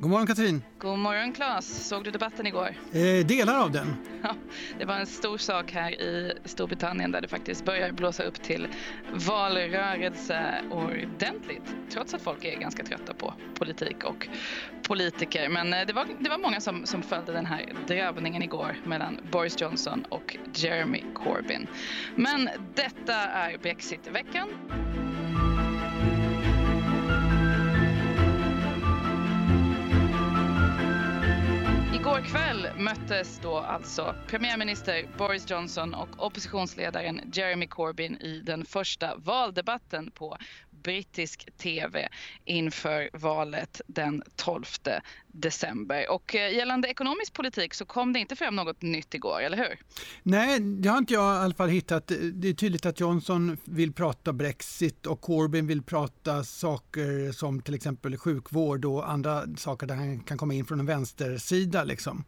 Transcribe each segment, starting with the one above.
God morgon Katrin! God morgon Claes! Såg du debatten igår? Eh, delar av den. Ja, det var en stor sak här i Storbritannien där det faktiskt börjar blåsa upp till valrörelse ordentligt. Trots att folk är ganska trötta på politik och politiker. Men eh, det var, det var många som, som följde den här drövningen igår mellan Boris Johnson och Jeremy Corbyn. Men detta är Brexit-veckan. Igår kväll möttes då alltså premiärminister Boris Johnson och oppositionsledaren Jeremy Corbyn i den första valdebatten på brittisk tv inför valet den 12 december. Och eh, gällande ekonomisk politik så kom det inte fram något nytt igår, eller hur? Nej, det har inte jag i alla fall hittat. Det är tydligt att Johnson vill prata Brexit och Corbyn vill prata saker som till exempel sjukvård och andra saker där han kan komma in från en vänstersida. Liksom.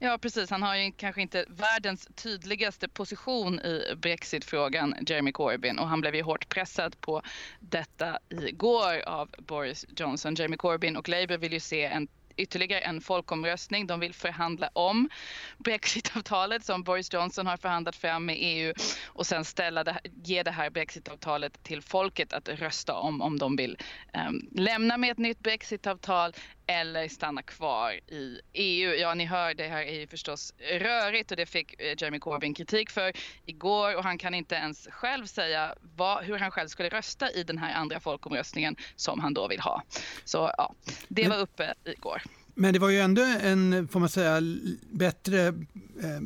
Ja, precis. Han har ju kanske inte världens tydligaste position i brexitfrågan, Jeremy Corbyn. Och han blev ju hårt pressad på detta igår av Boris Johnson. Jeremy Corbyn och Labour vill ju se en ytterligare en folkomröstning. De vill förhandla om Brexitavtalet som Boris Johnson har förhandlat fram med EU och sen ställa det, ge det här Brexitavtalet till folket att rösta om om de vill um, lämna med ett nytt Brexitavtal eller stanna kvar i EU. Ja, ni hör, det här är ju förstås rörigt och det fick eh, Jeremy Corbyn kritik för igår och han kan inte ens själv säga vad, hur han själv skulle rösta i den här andra folkomröstningen som han då vill ha. Så ja, det var uppe igår. Men det var ju ändå en, får man säga, bättre eh,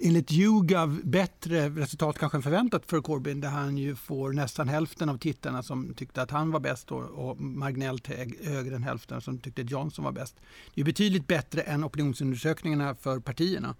enligt YouGov bättre resultat kanske än förväntat för Corbyn där han ju får nästan hälften av tittarna som tyckte att han var bäst och, och marginellt högre än hälften som tyckte att Johnson var bäst. Det är betydligt bättre än opinionsundersökningarna för partierna.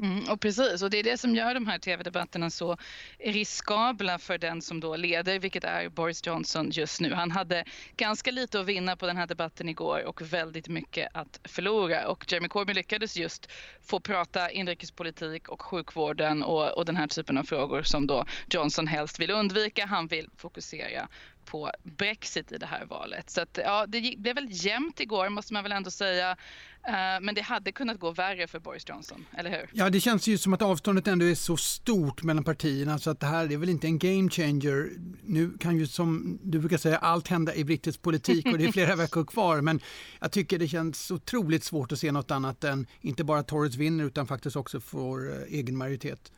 Mm, och precis, och det är det som gör de här tv-debatterna så riskabla för den som då leder, vilket är Boris Johnson just nu. Han hade ganska lite att vinna på den här debatten igår och väldigt mycket att förlora. Och Jeremy Corbyn lyckades just få prata inrikespolitik och sjukvården och, och den här typen av frågor som då Johnson helst vill undvika. Han vill fokusera på Brexit i det här valet. Så att, ja, det blev väl jämnt igår måste man väl ändå säga. Uh, men det hade kunnat gå värre för Boris Johnson, eller hur? Ja, det känns ju som att avståndet ändå är så stort mellan partierna så att det här är väl inte en game changer. Nu kan ju som du brukar säga allt hända i brittisk politik och det är flera veckor kvar men jag tycker det känns otroligt svårt att se något annat än inte bara Tories vinner utan faktiskt också får uh, egen majoritet.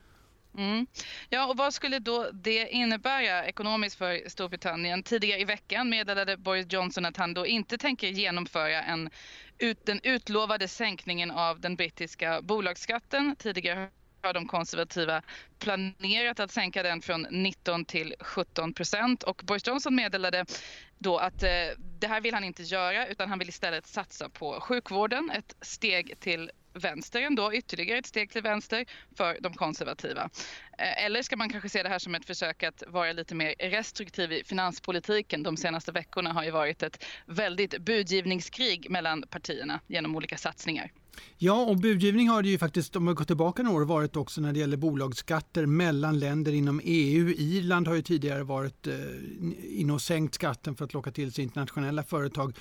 Mm. Ja, och vad skulle då det innebära ekonomiskt för Storbritannien? Tidigare i veckan meddelade Boris Johnson att han då inte tänker genomföra en, ut, den utlovade sänkningen av den brittiska bolagsskatten. Tidigare har de konservativa planerat att sänka den från 19 till 17 procent och Boris Johnson meddelade då att eh, det här vill han inte göra utan han vill istället satsa på sjukvården, ett steg till vänster ändå, ytterligare ett steg till vänster för de konservativa. Eh, eller ska man kanske se det här som ett försök att vara lite mer restriktiv i finanspolitiken? De senaste veckorna har ju varit ett väldigt budgivningskrig mellan partierna genom olika satsningar. Ja, och budgivning har det ju faktiskt, om vi går tillbaka några år, varit också när det gäller bolagsskatter mellan länder inom EU. Irland har ju tidigare varit eh, inne och sänkt skatten för att locka till sig internationella företag.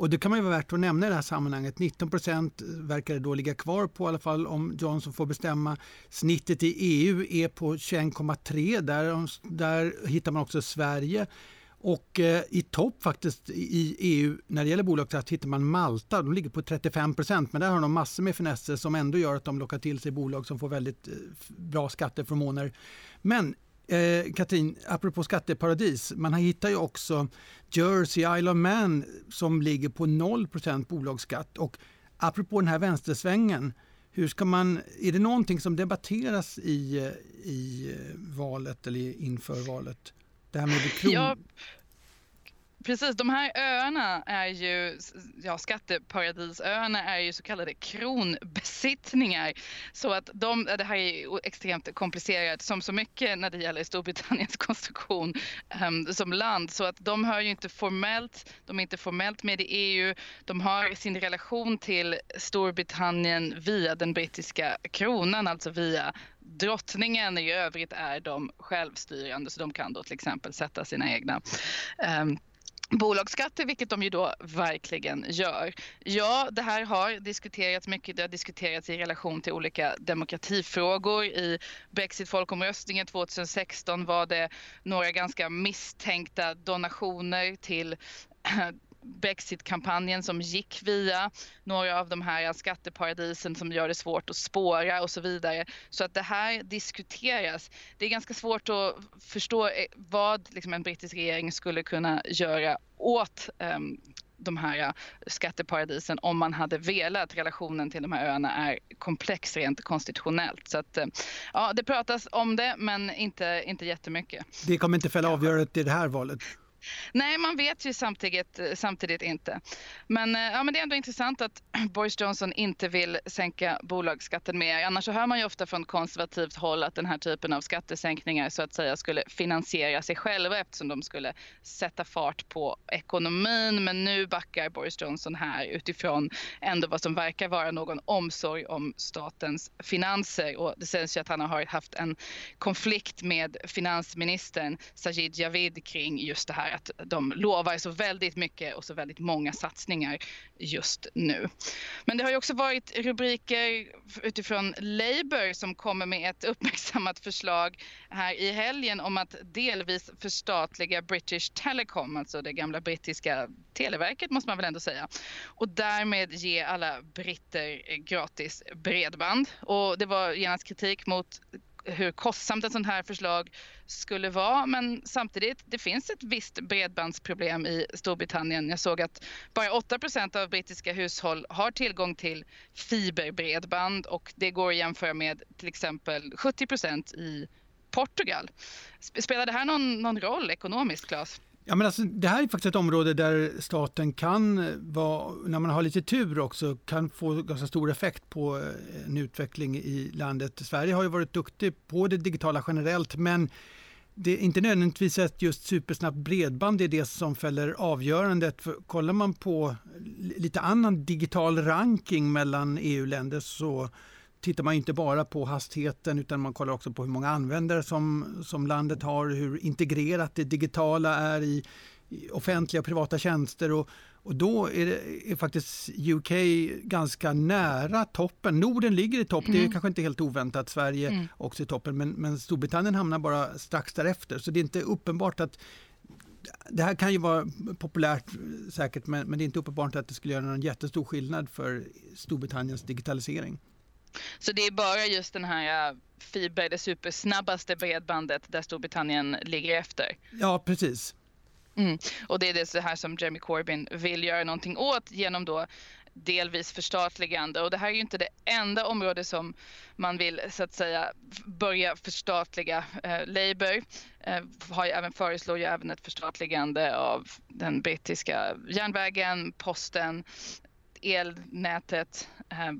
Och det kan man ju vara värt att nämna i det här sammanhanget. 19 procent verkar det då ligga kvar på i alla fall om Johnson får bestämma. Snittet i EU är på 21,3. Där, där hittar man också Sverige. Och eh, i topp faktiskt i EU när det gäller bolagsskatt hittar man Malta. De ligger på 35 procent men där har de massor med finesser som ändå gör att de lockar till sig bolag som får väldigt eh, bra skatteförmåner. Men Eh, Katrin, apropå skatteparadis, man hittar ju också Jersey, Isle of Man som ligger på 0% bolagsskatt. Och apropå den här vänstersvängen, hur ska man, är det någonting som debatteras i, eh, i eh, valet eller inför valet? Det här med kron... Ja, Precis, de här öarna är ju, ja skatteparadisöarna är ju så kallade kronbesittningar. Så att de, det här är extremt komplicerat som så mycket när det gäller Storbritanniens konstruktion um, som land. Så att de hör ju inte formellt, de är inte formellt med i EU. De har sin relation till Storbritannien via den brittiska kronan, alltså via drottningen. I övrigt är de självstyrande så de kan då till exempel sätta sina egna um, bolagsskatter, vilket de ju då verkligen gör. Ja, det här har diskuterats mycket. Det har diskuterats i relation till olika demokratifrågor. I Brexit-folkomröstningen 2016 var det några ganska misstänkta donationer till Brexit-kampanjen som gick via några av de här skatteparadisen som gör det svårt att spåra och så vidare. Så att det här diskuteras. Det är ganska svårt att förstå eh, vad liksom en brittisk regering skulle kunna göra åt um, de här eh, skatteparadisen om man hade velat. Relationen till de här öarna är komplex rent konstitutionellt. Så att, eh, ja, det pratas om det, men inte, inte jättemycket. Det kommer inte fälla avgörandet i det här valet? Nej, man vet ju samtidigt, eh, samtidigt inte. Men, eh, ja, men det är ändå intressant att Boris Johnson inte vill sänka bolagsskatten mer. Annars så hör man ju ofta från konservativt håll att den här typen av skattesänkningar så att säga skulle finansiera sig själva eftersom de skulle sätta fart på ekonomin. Men nu backar Boris Johnson här utifrån ändå vad som verkar vara någon omsorg om statens finanser. Och det sägs ju att han har haft en konflikt med finansministern Sajid Javid kring just det här att de lovar så väldigt mycket och så väldigt många satsningar just nu. Men det har ju också varit rubriker utifrån Labour som kommer med ett uppmärksammat förslag här i helgen om att delvis förstatliga British Telecom, alltså det gamla brittiska Televerket måste man väl ändå säga. Och därmed ge alla britter gratis bredband. Och det var genast kritik mot hur kostsamt ett sånt här förslag skulle vara. Men samtidigt, det finns ett visst bredbandsproblem i Storbritannien. Jag såg att bara 8% av brittiska hushåll har tillgång till fiberbredband och det går att jämföra med till exempel 70% i Portugal. Spelar det här någon, någon roll ekonomiskt, Claes? Ja, men alltså, det här är faktiskt ett område där staten kan, eh, vara, när man har lite tur också, kan få ganska stor effekt på eh, en utveckling i landet. Sverige har ju varit duktig på det digitala generellt, men det är inte nödvändigtvis att just supersnabbt bredband är det som fäller avgörandet. För kollar man på lite annan digital ranking mellan EU-länder så tittar man inte bara på hastigheten utan man kollar också på hur många användare som, som landet har, hur integrerat det digitala är i, i offentliga och privata tjänster. Och, och då är, det, är faktiskt UK ganska nära toppen. Norden ligger i topp, mm. det är mm. kanske inte helt oväntat. Sverige mm. också i toppen, men, men Storbritannien hamnar bara strax därefter. Så det är inte uppenbart att det här kan ju vara populärt säkert, men, men det är inte uppenbart att det skulle göra någon jättestor skillnad för Storbritanniens digitalisering. Så det är bara just den här äh, fiber, det supersnabbaste bredbandet där Storbritannien ligger efter? Ja, precis. Mm. Och det är det här som Jeremy Corbyn vill göra någonting åt genom då delvis förstatligande. Och det här är ju inte det enda område som man vill så att säga börja förstatliga. Eh, Labour eh, har ju även, föreslår ju även ett förstatligande av den brittiska järnvägen, posten, elnätet, eh,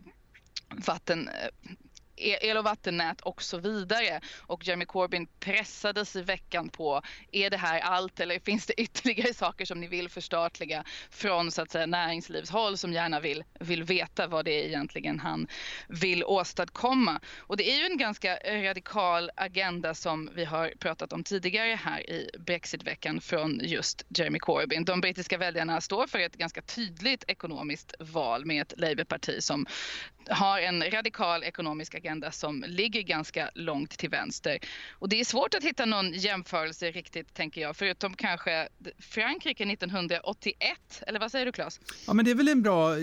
vatten eh, el och vattennät och så vidare. Och Jeremy Corbyn pressades i veckan på, är det här allt eller finns det ytterligare saker som ni vill förstatliga från så att säga näringslivshåll som gärna vill, vill veta vad det är egentligen han vill åstadkomma. Och det är ju en ganska radikal agenda som vi har pratat om tidigare här i Brexitveckan från just Jeremy Corbyn. De brittiska väljarna står för ett ganska tydligt ekonomiskt val med ett Labourparti som har en radikal ekonomisk agenda som ligger ganska långt till vänster. Och det är svårt att hitta någon jämförelse riktigt, tänker jag, förutom kanske Frankrike 1981. Eller vad säger du, Claes? Ja, men det är väl en bra...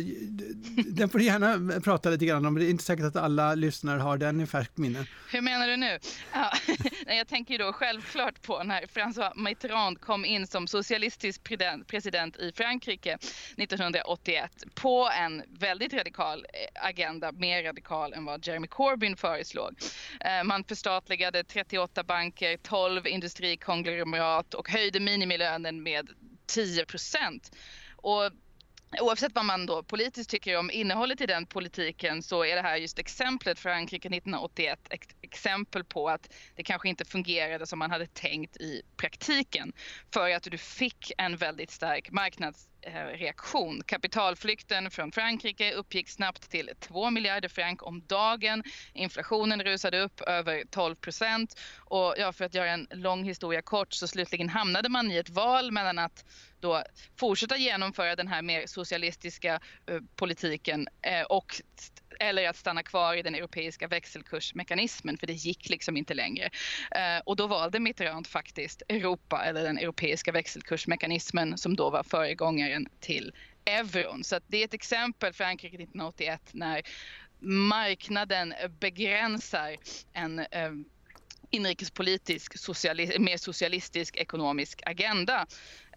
Den får du gärna prata lite grann om. Det är inte säkert att alla lyssnare har den i färskt minne. Hur menar du nu? Ja, jag tänker då självklart på när François Mitterrand kom in som socialistisk president i Frankrike 1981 på en väldigt radikal agenda agenda mer radikal än vad Jeremy Corbyn föreslog. Eh, man förstatligade 38 banker, 12 industrikonglomerat och höjde minimilönen med 10 procent. Och Oavsett vad man då politiskt tycker om innehållet i den politiken så är det här just exemplet Frankrike 1981 exempel på att det kanske inte fungerade som man hade tänkt i praktiken. För att du fick en väldigt stark marknadsreaktion. Kapitalflykten från Frankrike uppgick snabbt till 2 miljarder franc om dagen. Inflationen rusade upp över 12 procent och ja, för att göra en lång historia kort så slutligen hamnade man i ett val mellan att då fortsätta genomföra den här mer socialistiska eh, politiken eh, och eller att stanna kvar i den europeiska växelkursmekanismen för det gick liksom inte längre. Eh, och då valde Mitterrand faktiskt Europa eller den europeiska växelkursmekanismen som då var föregångaren till euron. Så det är ett exempel Frankrike 1981 när marknaden begränsar en eh, inrikespolitisk, sociali mer socialistisk ekonomisk agenda.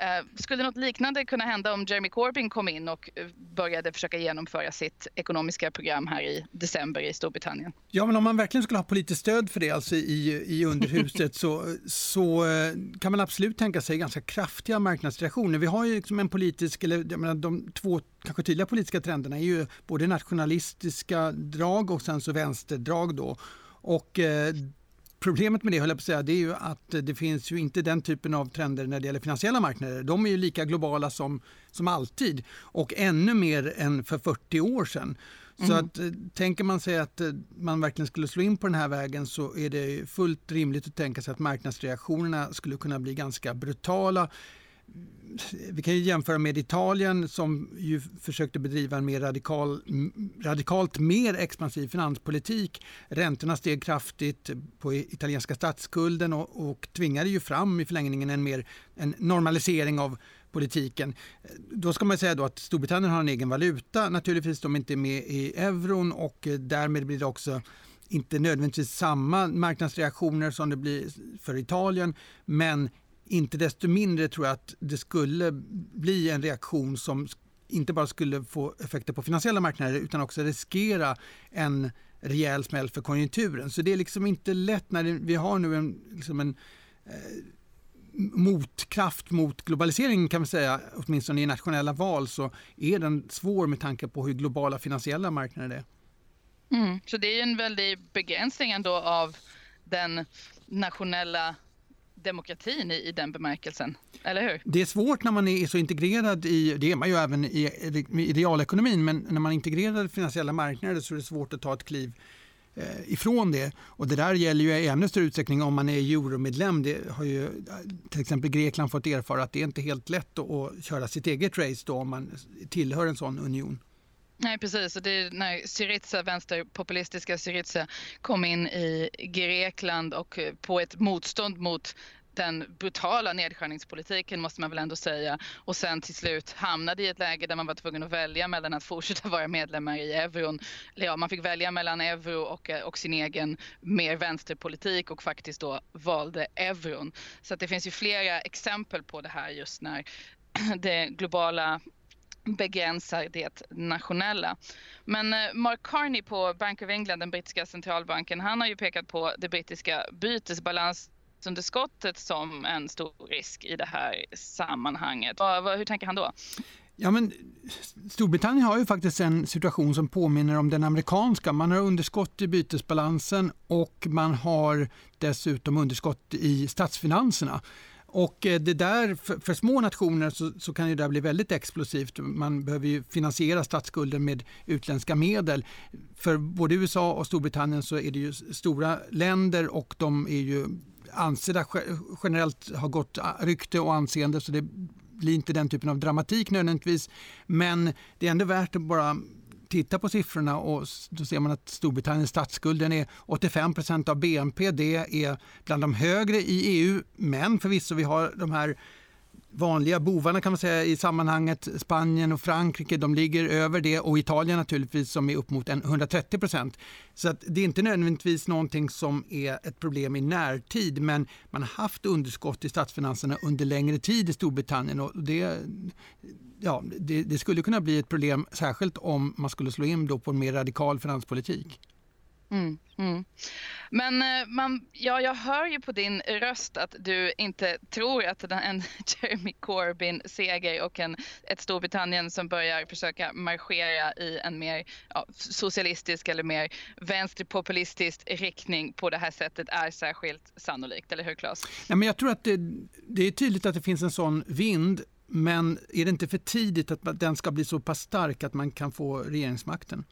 Eh, skulle något liknande kunna hända om Jeremy Corbyn kom in och eh, började försöka genomföra sitt ekonomiska program här i december i Storbritannien? Ja, men om man verkligen skulle ha politiskt stöd för det alltså i, i underhuset så, så eh, kan man absolut tänka sig ganska kraftiga marknadsreaktioner. Vi har ju liksom en politisk, eller jag menar, de två kanske tydliga politiska trenderna är ju både nationalistiska drag och sen så vänsterdrag då. Och eh, Problemet med det, höll jag på att säga, det är ju att det finns ju inte den typen av trender när det gäller finansiella marknader. De är ju lika globala som, som alltid och ännu mer än för 40 år sedan. Så mm. att, eh, tänker man sig att eh, man verkligen skulle slå in på den här vägen så är det fullt rimligt att tänka sig att marknadsreaktionerna skulle kunna bli ganska brutala vi kan ju jämföra med Italien som ju försökte bedriva en mer radikal, radikalt mer expansiv finanspolitik. Räntorna steg kraftigt på italienska statsskulden och, och tvingade ju fram i förlängningen en, mer, en normalisering av politiken. Då ska man säga då att Storbritannien har en egen valuta, naturligtvis de är inte med i euron och därmed blir det också inte nödvändigtvis samma marknadsreaktioner som det blir för Italien, men inte desto mindre tror jag att det skulle bli en reaktion som inte bara skulle få effekter på finansiella marknader utan också riskera en rejäl smäll för konjunkturen. Så det är liksom inte lätt när vi har nu en, liksom en eh, motkraft mot globaliseringen kan vi säga, åtminstone i nationella val så är den svår med tanke på hur globala finansiella marknader är. Mm, så det är en väldig begränsning ändå av den nationella demokratin i, i den bemärkelsen, eller hur? Det är svårt när man är så integrerad i, det är man ju även i, i realekonomin, men när man är integrerad i finansiella marknader så är det svårt att ta ett kliv eh, ifrån det. Och det där gäller ju i ännu större utsträckning om man är euromedlem. Det har ju till exempel Grekland fått erfara att det är inte helt lätt att, att köra sitt eget race då om man tillhör en sån union. Nej precis, och det är när Syriza, vänsterpopulistiska Syriza kom in i Grekland och eh, på ett motstånd mot den brutala nedskärningspolitiken måste man väl ändå säga. Och sen till slut hamnade i ett läge där man var tvungen att välja mellan att fortsätta vara medlemmar i euron, eller ja, man fick välja mellan euro och, eh, och sin egen mer vänsterpolitik och faktiskt då valde euron. Så att det finns ju flera exempel på det här just när det globala begränsar det nationella. Men eh, Mark Carney på Bank of England, den brittiska centralbanken, han har ju pekat på det brittiska bytesbalansunderskottet som en stor risk i det här sammanhanget. Hur tänker han då? Ja, men Storbritannien har ju faktiskt en situation som påminner om den amerikanska. Man har underskott i bytesbalansen och man har dessutom underskott i statsfinanserna. Och eh, det där, för, för små nationer så, så, kan det där bli väldigt explosivt. Man behöver ju finansiera statsskulden med utländska medel. För både USA och Storbritannien så är det ju stora länder och de är ju ansedda generellt har gott rykte och anseende så det blir inte den typen av dramatik nödvändigtvis. Men det är ändå värt att bara tittar på siffrorna och då ser man att Storbritanniens statsskulden är 85 procent av BNP. Det är bland de högre i EU, men förvisso vi har de här vanliga bovarna kan man säga i sammanhanget. Spanien och Frankrike de ligger över det och Italien naturligtvis som är upp mot 130 procent. Så att det är inte nödvändigtvis någonting som är ett problem i närtid men man har haft underskott i statsfinanserna under längre tid i Storbritannien och det, ja, det, det skulle kunna bli ett problem särskilt om man skulle slå in då på en mer radikal finanspolitik. Mm, mm. Men eh, man, ja, jag hör ju på din röst att du inte tror att en Jeremy Corbyn-seger och en, ett Storbritannien som börjar försöka marschera i en mer ja, socialistisk eller mer vänsterpopulistisk riktning på det här sättet är särskilt sannolikt, eller hur Claes? Nej, men jag tror att det, det är tydligt att det finns en sån vind Men är det inte för tidigt att den ska bli så pass stark att man kan få regeringsmakten?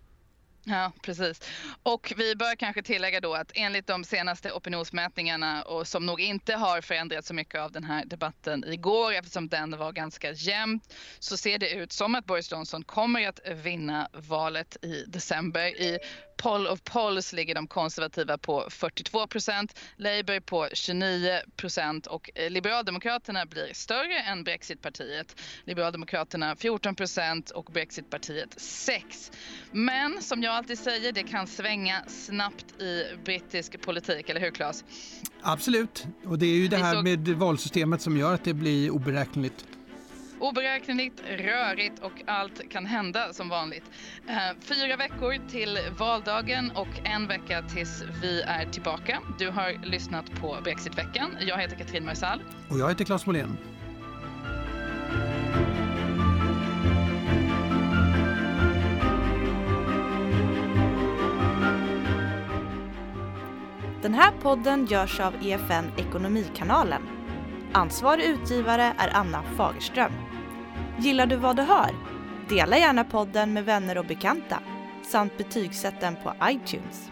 Ja, precis. Och vi bör kanske tillägga då att enligt de senaste opinionsmätningarna och som nog inte har förändrat så mycket av den här debatten igår eftersom den var ganska jämn så ser det ut som att Boris Johnson kommer att vinna valet i december. I poll of polls ligger de konservativa på 42 procent, Labour på 29 procent och eh, Liberaldemokraterna blir större än Brexitpartiet. Liberaldemokraterna 14 procent och Brexitpartiet 6. Men som jag alltid säger, det kan svänga snabbt i brittisk politik, eller hur Claes? Absolut, och det är ju det här med valsystemet som gör att det blir oberäkneligt. Oberäkneligt, rörigt och allt kan hända som vanligt. Eh, fyra veckor till valdagen och en vecka tills vi är tillbaka. Du har lyssnat på Brexitveckan. Jag heter Katrin Marsall. Och jag heter Claes Molén. Den här podden görs av EFN Ekonomikanalen. Ansvarig utgivare är Anna Fagerström. Gillar du vad du hör? Dela gärna podden med vänner och bekanta samt betygsätt den på iTunes.